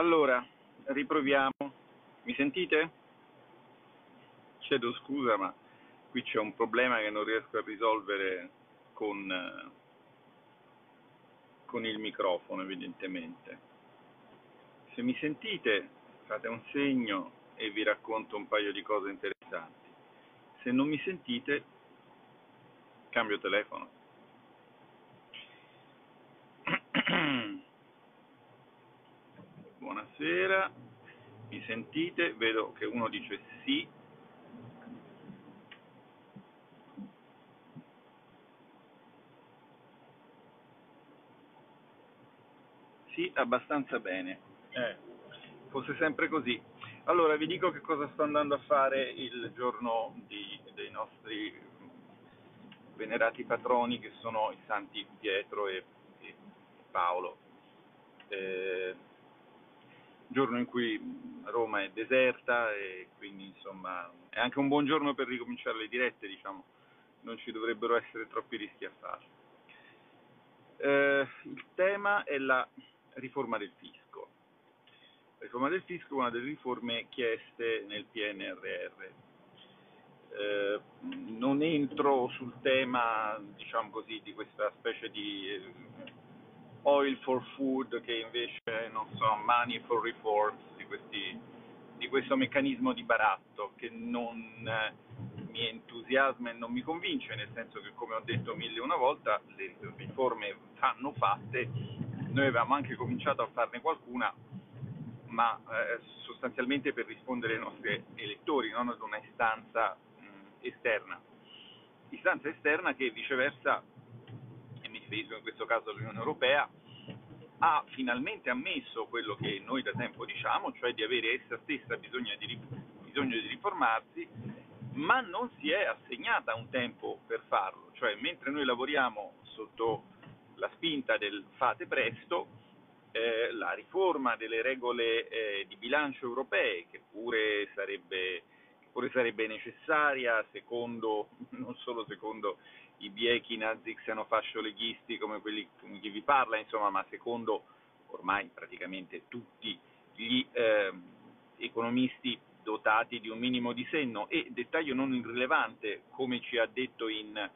Allora, riproviamo. Mi sentite? Chiedo scusa, ma qui c'è un problema che non riesco a risolvere con, eh, con il microfono, evidentemente. Se mi sentite, fate un segno e vi racconto un paio di cose interessanti. Se non mi sentite, cambio telefono. Buonasera, mi sentite? Vedo che uno dice sì. Sì, abbastanza bene. Eh, fosse sempre così. Allora, vi dico che cosa sto andando a fare il giorno di, dei nostri venerati patroni che sono i santi Pietro e, e Paolo. Eh, giorno in cui Roma è deserta e quindi insomma è anche un buon giorno per ricominciare le dirette, diciamo, non ci dovrebbero essere troppi rischi a farlo. Eh, il tema è la riforma del fisco. La riforma del fisco è una delle riforme chieste nel PNRR. Eh, non entro sul tema, diciamo così, di questa specie di oil for food che invece, non so, money for reforms, di, questi, di questo meccanismo di baratto che non eh, mi entusiasma e non mi convince, nel senso che come ho detto mille una volta le riforme vanno fatte, noi avevamo anche cominciato a farne qualcuna, ma eh, sostanzialmente per rispondere ai nostri elettori, non ad una istanza mh, esterna. Istanza esterna che viceversa riferisco in questo caso all'Unione Europea, ha finalmente ammesso quello che noi da tempo diciamo, cioè di avere essa stessa bisogno di, bisogno di riformarsi, ma non si è assegnata un tempo per farlo, cioè mentre noi lavoriamo sotto la spinta del fate presto, eh, la riforma delle regole eh, di bilancio europee, che pure sarebbe, pure sarebbe necessaria secondo, non solo secondo i biechi nazi xenofascio-leghisti come quelli con chi vi parla, insomma, ma secondo ormai praticamente tutti gli eh, economisti dotati di un minimo di senno. E dettaglio non irrilevante, come ci ha detto in,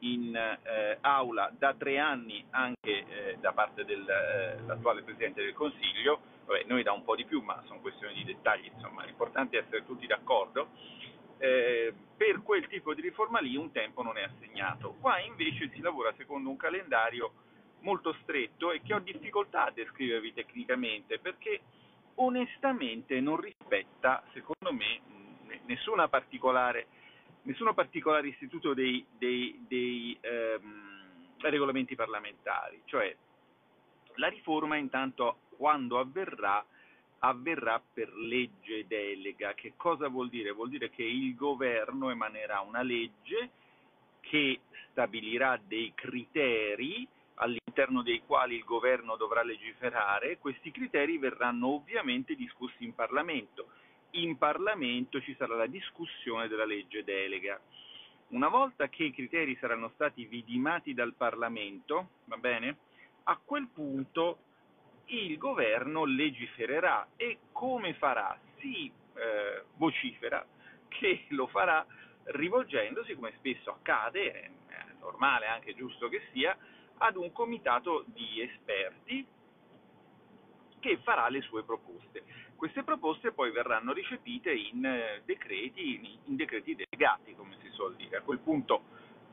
in eh, aula da tre anni anche eh, da parte dell'attuale eh, Presidente del Consiglio, Vabbè, noi da un po' di più, ma sono questioni di dettagli, insomma, l'importante è essere tutti d'accordo, eh, per quel tipo di riforma lì un tempo non è assegnato. Qua invece si lavora secondo un calendario molto stretto e che ho difficoltà a descrivervi tecnicamente perché onestamente non rispetta, secondo me, particolare, nessuno particolare istituto dei, dei, dei ehm, regolamenti parlamentari. Cioè, la riforma intanto quando avverrà avverrà per legge delega. Che cosa vuol dire? Vuol dire che il governo emanerà una legge che stabilirà dei criteri all'interno dei quali il governo dovrà legiferare, questi criteri verranno ovviamente discussi in Parlamento. In Parlamento ci sarà la discussione della legge delega. Una volta che i criteri saranno stati vidimati dal Parlamento, va bene? A quel punto il governo legifererà e come farà? Si eh, vocifera che lo farà rivolgendosi, come spesso accade, è normale anche giusto che sia, ad un comitato di esperti che farà le sue proposte. Queste proposte poi verranno recepite in eh, decreti, in decreti delegati, come si suol dire. A quel punto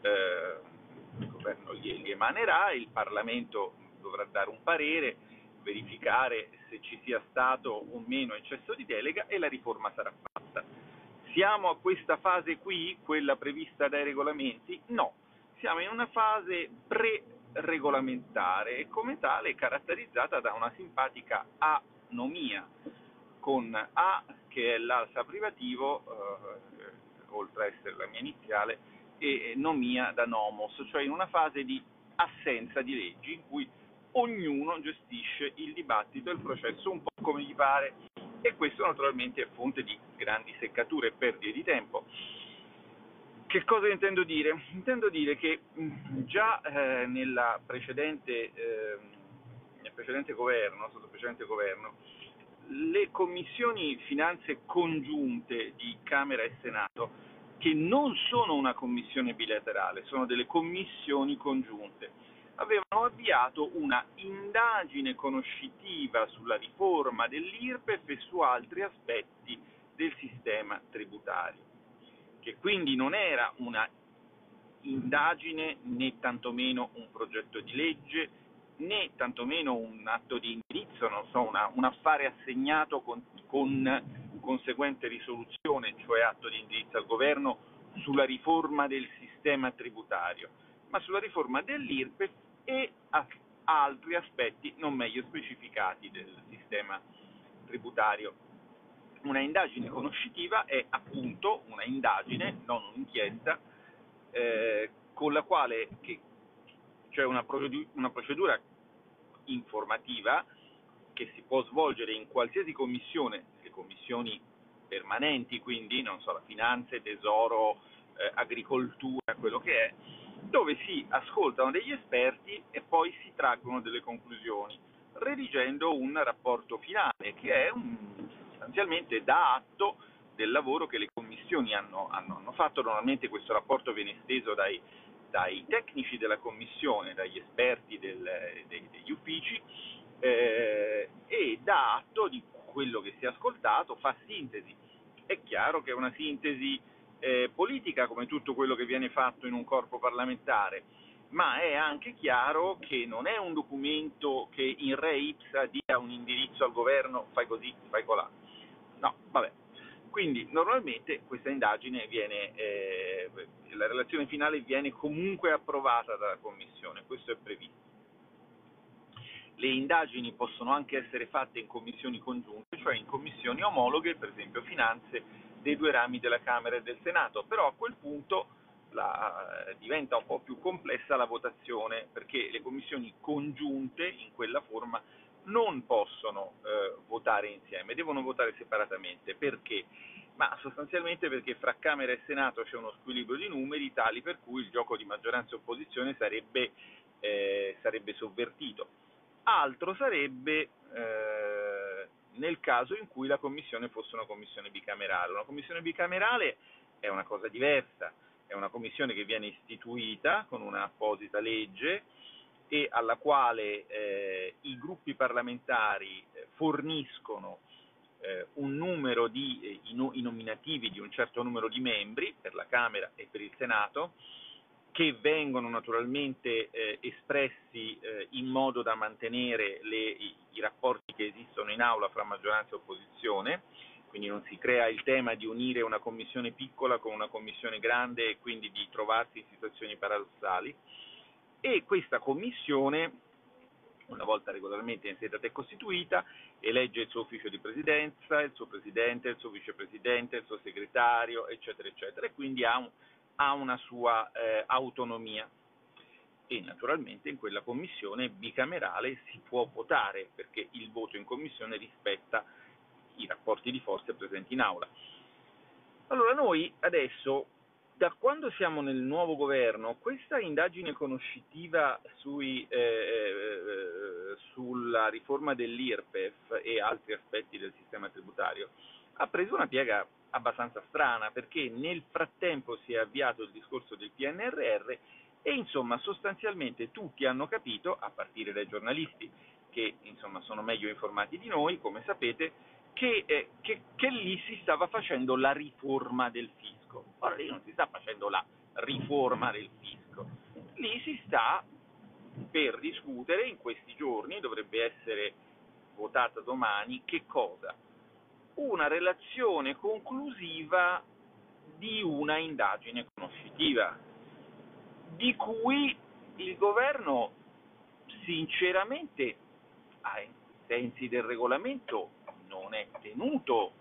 eh, il governo li, li emanerà, il Parlamento dovrà dare un parere, verificare se ci sia stato o meno eccesso di delega e la riforma sarà fatta. Siamo a questa fase qui, quella prevista dai regolamenti? No, siamo in una fase pre-regolamentare e come tale caratterizzata da una simpatica anomia, con A che è l'alfa privativo, eh, oltre a essere la mia iniziale, e nomia da nomos, cioè in una fase di assenza di leggi in cui ognuno gestisce il dibattito e il processo un po' come gli pare e questo naturalmente è fonte di grandi seccature e perdite di tempo. Che cosa intendo dire? Intendo dire che mm, già eh, precedente, eh, nel precedente governo, sotto precedente governo, le commissioni finanze congiunte di Camera e Senato, che non sono una commissione bilaterale, sono delle commissioni congiunte, avevano avviato una indagine conoscitiva sulla riforma dell'IRPEF e su altri aspetti del sistema tributario, che quindi non era una indagine né tantomeno un progetto di legge né tantomeno un atto di indirizzo, non so, una, un affare assegnato con, con conseguente risoluzione, cioè atto di indirizzo al governo sulla riforma del sistema tributario, ma sulla riforma dell'IRPEF e a altri aspetti non meglio specificati del sistema tributario. Una indagine conoscitiva è appunto una indagine, non un'inchiesta, eh, con la quale, che, cioè una, una procedura informativa che si può svolgere in qualsiasi commissione, le commissioni permanenti, quindi non so, la finanze, tesoro, eh, agricoltura, quello che è, dove si ascoltano degli esperti e poi si traggono delle conclusioni, redigendo un rapporto finale che è un, sostanzialmente da atto del lavoro che le commissioni hanno, hanno, hanno fatto. Normalmente questo rapporto viene esteso dai, dai tecnici della commissione, dagli esperti del, dei, degli uffici eh, e dà atto di quello che si è ascoltato, fa sintesi. È chiaro che è una sintesi eh, politica come tutto quello che viene fatto in un corpo parlamentare, ma è anche chiaro che non è un documento che in re ipsa dia un indirizzo al governo, fai così, fai colà. No, vabbè. Quindi normalmente questa indagine viene, eh, la relazione finale viene comunque approvata dalla Commissione, questo è previsto. Le indagini possono anche essere fatte in commissioni congiunte, cioè in commissioni omologhe, per esempio finanze, dei due rami della Camera e del Senato, però a quel punto la, diventa un po' più complessa la votazione perché le commissioni congiunte in quella forma non possono eh, votare insieme, devono votare separatamente. Perché? Ma sostanzialmente perché fra Camera e Senato c'è uno squilibrio di numeri tali per cui il gioco di maggioranza e opposizione sarebbe, eh, sarebbe sovvertito. Altro sarebbe eh, nel caso in cui la commissione fosse una commissione bicamerale. Una commissione bicamerale è una cosa diversa, è una commissione che viene istituita con un'apposita legge e alla quale eh, i gruppi parlamentari eh, forniscono eh, un numero di eh, i, i nominativi di un certo numero di membri per la Camera e per il Senato che vengono naturalmente eh, espressi eh, in modo da mantenere le, i, i, rapporti che esistono in aula fra maggioranza e opposizione, quindi non si crea il tema di unire una commissione piccola con una commissione grande e quindi di trovarsi in situazioni paradossali. E questa commissione, una volta regolarmente insediata e costituita, elegge il suo ufficio di presidenza, il suo presidente, il suo vicepresidente, il suo segretario, eccetera, eccetera, e quindi ha un ha una sua eh, autonomia e naturalmente in quella commissione bicamerale si può votare perché il voto in commissione rispetta i rapporti di forze presenti in aula. Allora noi adesso, da quando siamo nel nuovo governo, questa indagine conoscitiva sui, eh, eh, sulla riforma dell'IRPEF e altri aspetti del sistema tributario ha preso una piega abbastanza strana perché nel frattempo si è avviato il discorso del PNRR e insomma sostanzialmente tutti hanno capito, a partire dai giornalisti che insomma sono meglio informati di noi, come sapete, che, eh, che, che lì si stava facendo la riforma del fisco. Ora lì non si sta facendo la riforma del fisco, lì si sta per discutere in questi giorni, dovrebbe essere votata domani, che cosa? Una relazione conclusiva di una indagine conoscitiva, di cui il governo sinceramente, ai sensi del regolamento, non è tenuto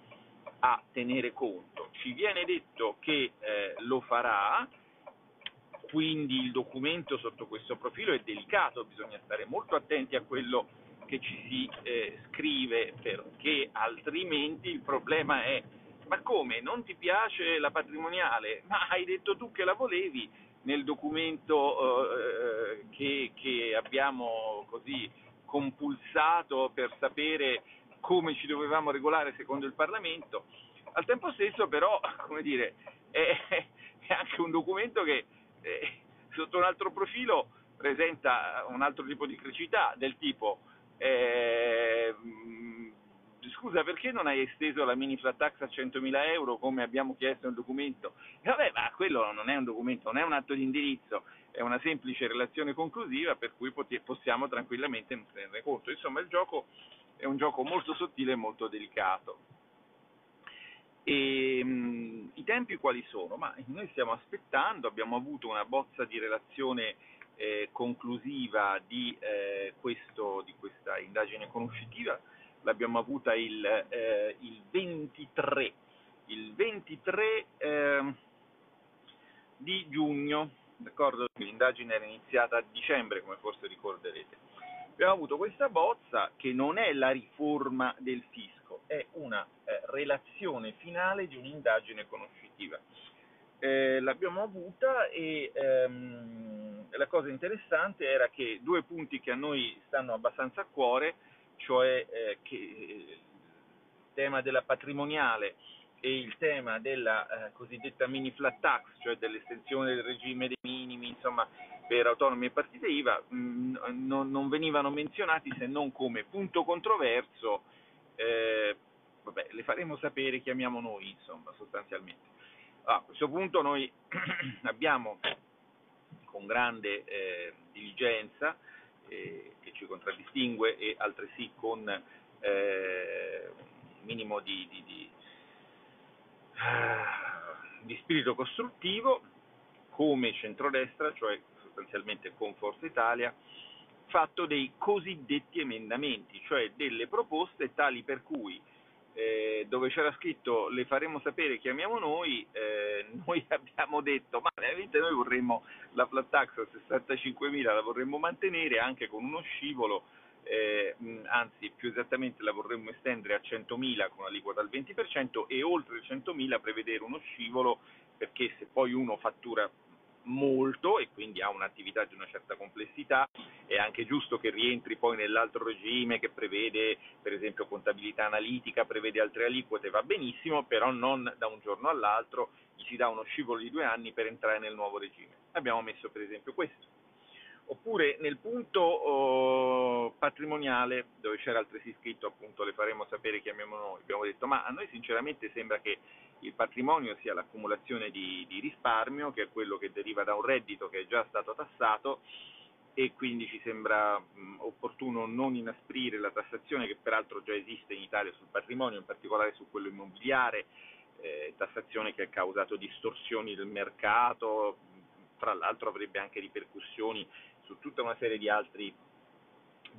a tenere conto. Ci viene detto che eh, lo farà, quindi il documento sotto questo profilo è delicato, bisogna stare molto attenti a quello che ci si eh, scrive perché altrimenti il problema è ma come non ti piace la patrimoniale? Ma hai detto tu che la volevi nel documento eh, che, che, abbiamo così compulsato per sapere come ci dovevamo regolare secondo il Parlamento. Al tempo stesso però, come dire, è, è anche un documento che eh, sotto un altro profilo presenta un altro tipo di criticità del tipo eh, scusa perché non hai esteso la mini flat tax a 100.000 euro come abbiamo chiesto nel documento? E vabbè, ma quello non è un documento, non è un atto di indirizzo, è una semplice relazione conclusiva per cui possiamo tranquillamente prendere conto. Insomma, il gioco è un gioco molto sottile e molto delicato. E, mh, I tempi quali sono? Ma noi stiamo aspettando, abbiamo avuto una bozza di relazione eh, conclusiva di, eh, questo, di, questa indagine conoscitiva, l'abbiamo avuta il, eh, il 23, il 23 ehm, di giugno, d'accordo? L'indagine era iniziata a dicembre, come forse ricorderete. Abbiamo avuto questa bozza che non è la riforma del fisco, è una eh, relazione finale di un'indagine conoscitiva. Eh, l'abbiamo avuta e ehm, la cosa interessante era che due punti che a noi stanno abbastanza a cuore, cioè eh, che il tema della patrimoniale e il tema della eh, cosiddetta mini flat tax, cioè dell'estensione del regime dei minimi, insomma, per autonomi e partite IVA, mh, mm, non, non, venivano menzionati se non come punto controverso, eh, vabbè, le faremo sapere, chiamiamo noi, insomma, sostanzialmente. Ah, a questo punto noi abbiamo con grande eh, diligenza eh, che ci contraddistingue e altresì con eh, un minimo di, di, di, di, spirito costruttivo come centrodestra, cioè sostanzialmente con Forza Italia, fatto dei cosiddetti emendamenti, cioè delle proposte tali per cui eh, dove c'era scritto le faremo sapere, chiamiamo noi, eh, noi abbiamo detto ma veramente noi vorremmo la flat tax a 65.000 la vorremmo mantenere anche con uno scivolo, eh, anzi più esattamente la vorremmo estendere a 100.000 con aliquota al 20% e oltre 100.000 prevedere uno scivolo perché se poi uno fattura molto e quindi ha un'attività di una certa complessità, è anche giusto che rientri poi nell'altro regime che prevede per esempio contabilità analitica, prevede altre aliquote, va benissimo, però non da un giorno all'altro gli si dà uno scivolo di due anni per entrare nel nuovo regime. Abbiamo messo per esempio questo. Oppure nel punto oh, patrimoniale, dove c'era altresì scritto appunto le faremo sapere, chiamiamo noi, abbiamo detto ma a noi sinceramente sembra che il patrimonio sia l'accumulazione di, di risparmio, che è quello che deriva da un reddito che è già stato tassato e quindi ci sembra mh, opportuno non inasprire la tassazione che peraltro già esiste in Italia sul patrimonio, in particolare su quello immobiliare, eh, tassazione che ha causato distorsioni del mercato, tra l'altro avrebbe anche ripercussioni su tutta una serie di altri,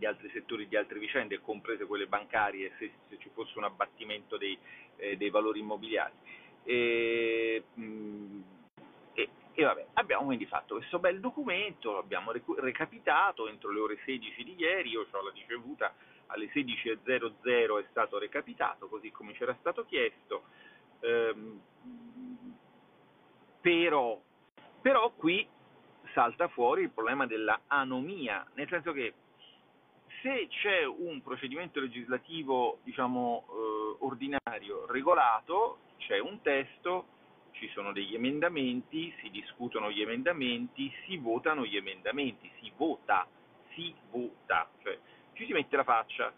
di altri settori, di altre vicende, comprese quelle bancarie, se, se ci fosse un abbattimento dei, eh, dei valori immobiliari. E, mh, e, e, vabbè, abbiamo quindi fatto questo bel documento, l'abbiamo recapitato entro le ore 16 di ieri, io ce l'ho ricevuta alle 16.00 è stato recapitato, così come c'era stato chiesto, ehm, però, però qui salta fuori il problema della anomia, nel senso che se c'è un procedimento legislativo diciamo, eh, ordinario regolato, c'è un testo, ci sono degli emendamenti, si discutono gli emendamenti, si votano gli emendamenti, si vota, si vota, cioè ci si mette la faccia.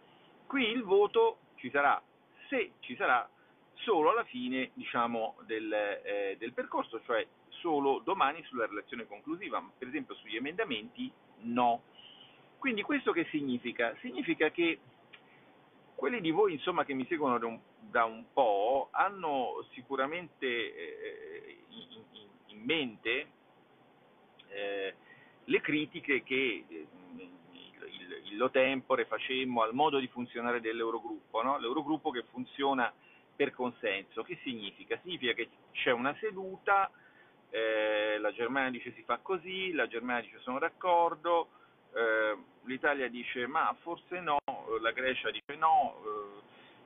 Qui il voto ci sarà, se ci sarà, solo alla fine diciamo, del, eh, del percorso, cioè solo domani sulla relazione conclusiva, per esempio sugli emendamenti no. Quindi questo che significa? Significa che quelli di voi insomma, che mi seguono da un, da un po' hanno sicuramente eh, in, in, mente eh, le critiche che eh, il, il, lo tempore facemmo al modo di funzionare dell'Eurogruppo, no? l'Eurogruppo che funziona per consenso. Che significa? Significa che c'è una seduta, eh, la Germania dice si fa così, la Germania dice sono d'accordo, eh, l'Italia dice ma forse no, la Grecia dice no, eh,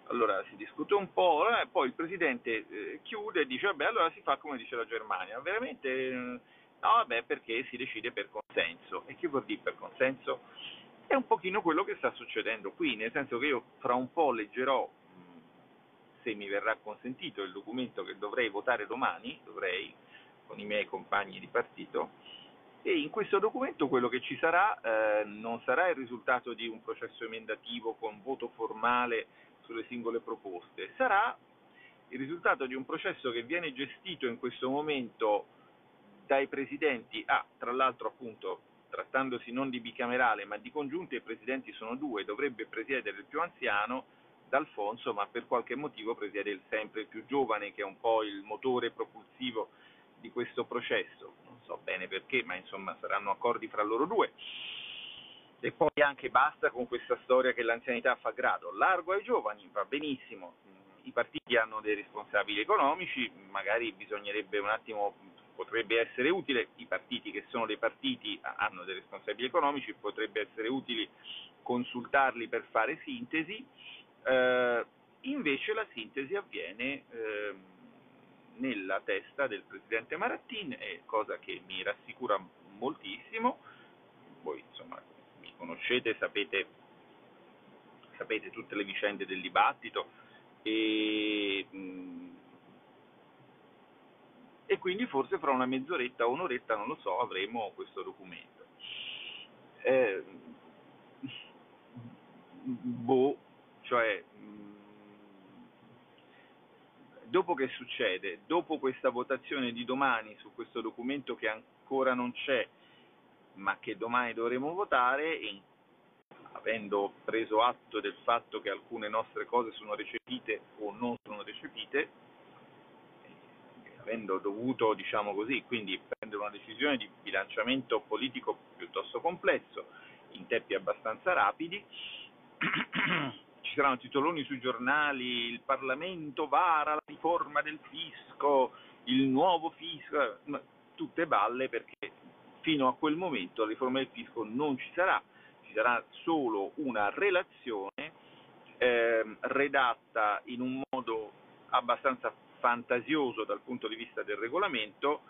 allora si discute un po', eh, poi il Presidente eh, chiude e dice vabbè allora si fa come dice la Germania, veramente no vabbè perché si decide per consenso, e che vuol dire per consenso? è un pochino quello che sta succedendo qui, nel senso che io fra un po' leggerò, se mi verrà consentito, il documento che dovrei votare domani, dovrei, con i miei compagni di partito, e in questo documento quello che ci sarà eh, non sarà il risultato di un processo emendativo con voto formale sulle singole proposte, sarà il risultato di un processo che viene gestito in questo momento dai presidenti, ah, tra l'altro appunto trattandosi non di bicamerale ma di congiunte, i presidenti sono due, dovrebbe presiedere il più anziano, D'Alfonso, ma per qualche motivo presiede il sempre più giovane, che è un po' il motore propulsivo di questo processo. So bene perché, ma insomma saranno accordi fra loro due. E poi anche basta con questa storia che l'anzianità fa grado. Largo ai giovani, va benissimo, i partiti hanno dei responsabili economici, magari bisognerebbe un attimo potrebbe essere utile, i partiti che sono dei partiti hanno dei responsabili economici, potrebbe essere utile consultarli per fare sintesi, eh, invece la sintesi avviene eh, nella testa del presidente Marattin, cosa che mi rassicura moltissimo, voi insomma mi conoscete, sapete, sapete tutte le vicende del dibattito e mh, e quindi forse fra una mezz'oretta o un'oretta, non lo so, avremo questo documento. Eh, boh, cioè, dopo che succede, dopo questa votazione di domani su questo documento che ancora non c'è, ma che domani dovremo votare, e avendo preso atto del fatto che alcune nostre cose sono recepite o non sono recepite, avendo dovuto, diciamo così, quindi prendere una decisione di bilanciamento politico piuttosto complesso, in tempi abbastanza rapidi, saranno titoloni sui giornali, il Parlamento vara la riforma del fisco, il nuovo fisco, tutte balle perché fino a quel momento la riforma del fisco non ci sarà, ci sarà solo una relazione eh, redatta in un modo abbastanza fantasioso dal punto di vista del regolamento,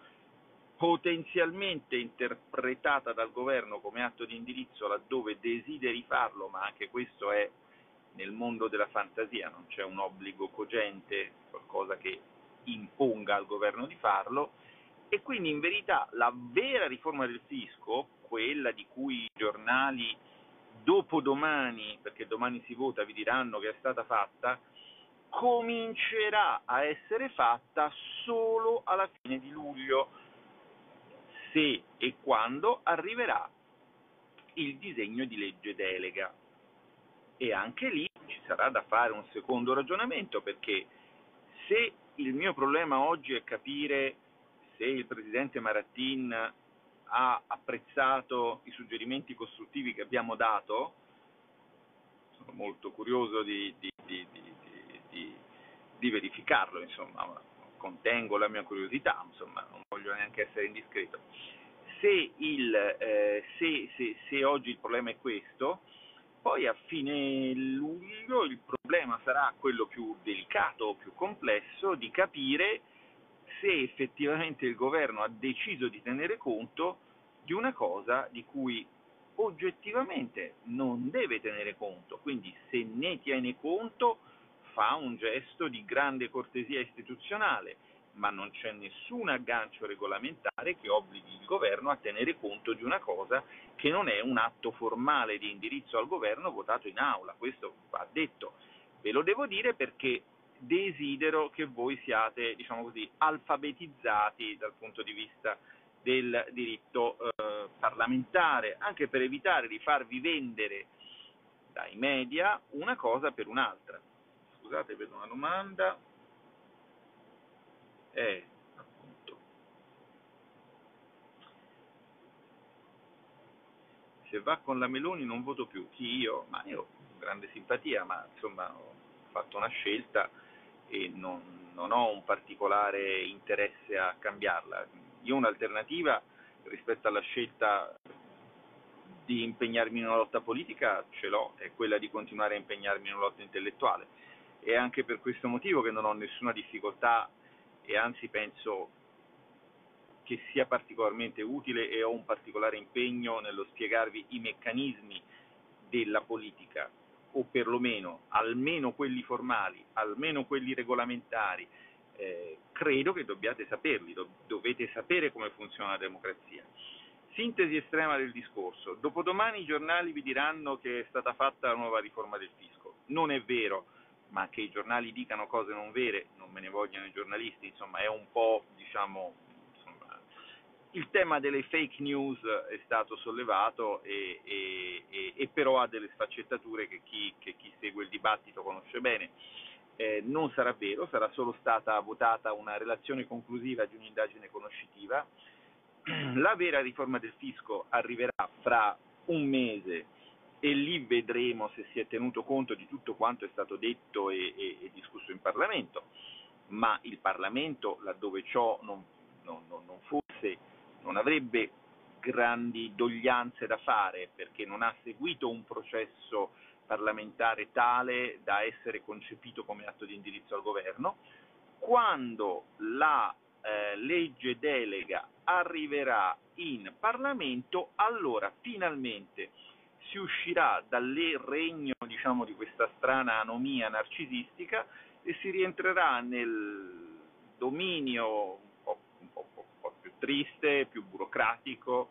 potenzialmente interpretata dal governo come atto di indirizzo laddove desideri farlo, ma anche questo è nel mondo della fantasia, non c'è un obbligo cogente, qualcosa che imponga al governo di farlo, e quindi in verità la vera riforma del fisco, quella di cui i giornali dopodomani, perché domani si vota, vi diranno che è stata fatta, comincerà a essere fatta solo alla fine di luglio, se e quando arriverà il disegno di legge delega. E anche lì ci sarà da fare un secondo ragionamento, perché se il mio problema oggi è capire se il Presidente Marattin ha apprezzato i suggerimenti costruttivi che abbiamo dato, sono molto curioso di, di, di, di, verificarlo, insomma, contengo la mia curiosità, insomma, non voglio neanche essere indiscreto. Se, il, eh, se, se, se oggi il problema è questo, poi a fine luglio il problema sarà quello più delicato, più complesso, di capire se effettivamente il governo ha deciso di tenere conto di una cosa di cui oggettivamente non deve tenere conto, quindi se ne tiene conto fa un gesto di grande cortesia istituzionale, ma non c'è nessun aggancio regolamentare che obblighi il governo a tenere conto di una cosa che non è un atto formale di indirizzo al governo votato in aula, questo va detto. Ve lo devo dire perché desidero che voi siate, diciamo così, alfabetizzati dal punto di vista del diritto eh, parlamentare, anche per evitare di farvi vendere dai media una cosa per un'altra scusate, vedo una domanda. Eh, appunto. Se va con la Meloni non voto più. Chi io? Ma io ho grande simpatia, ma insomma ho fatto una scelta e non, non ho un particolare interesse a cambiarla. Io un'alternativa rispetto alla scelta di impegnarmi in una lotta politica ce l'ho, è quella di continuare a impegnarmi in una lotta intellettuale è anche per questo motivo che non ho nessuna difficoltà e anzi penso che sia particolarmente utile e ho un particolare impegno nello spiegarvi i meccanismi della politica, o perlomeno almeno quelli formali, almeno quelli regolamentari, eh, credo che dobbiate saperli, do, dovete sapere come funziona la democrazia. Sintesi estrema del discorso. Dopodomani i giornali vi diranno che è stata fatta la nuova riforma del fisco. Non è vero, ma che i giornali dicano cose non vere, non me ne vogliono i giornalisti, insomma è un po', diciamo, insomma, il tema delle fake news è stato sollevato e, e, e, e però ha delle sfaccettature che chi, che chi, segue il dibattito conosce bene. Eh, non sarà vero, sarà solo stata votata una relazione conclusiva di un'indagine conoscitiva la vera riforma del fisco arriverà fra un mese e lì vedremo se si è tenuto conto di tutto quanto è stato detto e, e, e discusso in Parlamento, ma il Parlamento, laddove ciò non, non, non fosse, non avrebbe grandi doglianze da fare perché non ha seguito un processo parlamentare tale da essere concepito come atto di indirizzo al governo, quando la eh, legge delega arriverà in Parlamento, allora finalmente si uscirà dal regno diciamo, di questa strana anomia narcisistica e si rientrerà nel dominio un po', un po', un po più triste, più burocratico,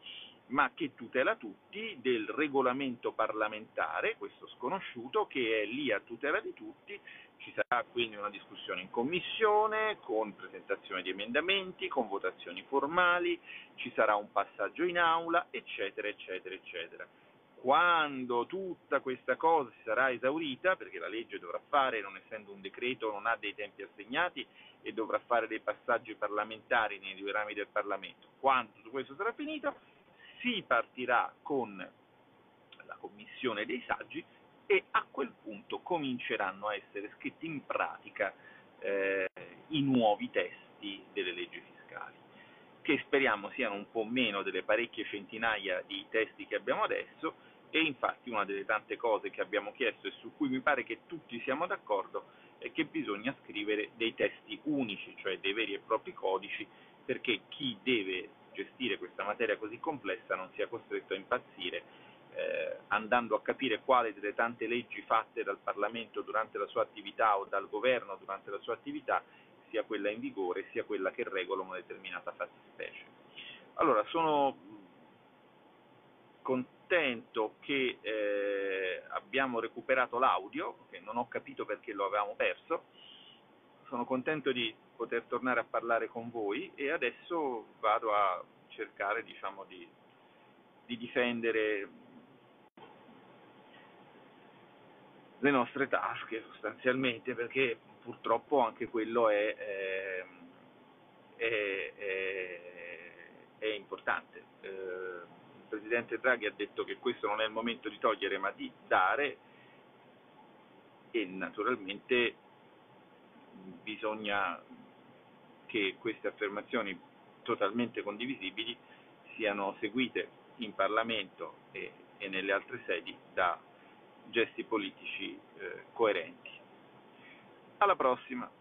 ma che tutela tutti del regolamento parlamentare, questo sconosciuto, che è lì a tutela di tutti ci sarà quindi una discussione in commissione, con presentazione di emendamenti, con votazioni formali, ci sarà un passaggio in aula, eccetera, eccetera, eccetera. Quando tutta questa cosa si sarà esaurita, perché la legge dovrà fare, non essendo un decreto, non ha dei tempi assegnati e dovrà fare dei passaggi parlamentari nei due rami del Parlamento, quando tutto questo sarà finito, si partirà con la commissione dei saggi e a quel punto cominceranno a essere scritti in pratica eh, i nuovi testi delle leggi fiscali, che speriamo siano un po' meno delle parecchie centinaia di testi che abbiamo adesso e infatti una delle tante cose che abbiamo chiesto e su cui mi pare che tutti siamo d'accordo è che bisogna scrivere dei testi unici, cioè dei veri e propri codici, perché chi deve gestire questa materia così complessa non sia costretto a impazzire eh, andando a capire quale delle tante leggi fatte dal Parlamento durante la sua attività o dal governo durante la sua attività sia quella in vigore sia quella che regola una determinata fattispecie. Allora, sono contento che eh, abbiamo recuperato l'audio, che non ho capito perché lo avevamo perso, sono contento di poter tornare a parlare con voi e adesso vado a cercare diciamo, di, di difendere le nostre tasche sostanzialmente, perché purtroppo anche quello è, eh, è, è, è importante. Eh, Presidente Draghi ha detto che questo non è il momento di togliere ma di dare e naturalmente bisogna che queste affermazioni totalmente condivisibili siano seguite in Parlamento e, e nelle altre sedi da gesti politici eh, coerenti. Alla prossima!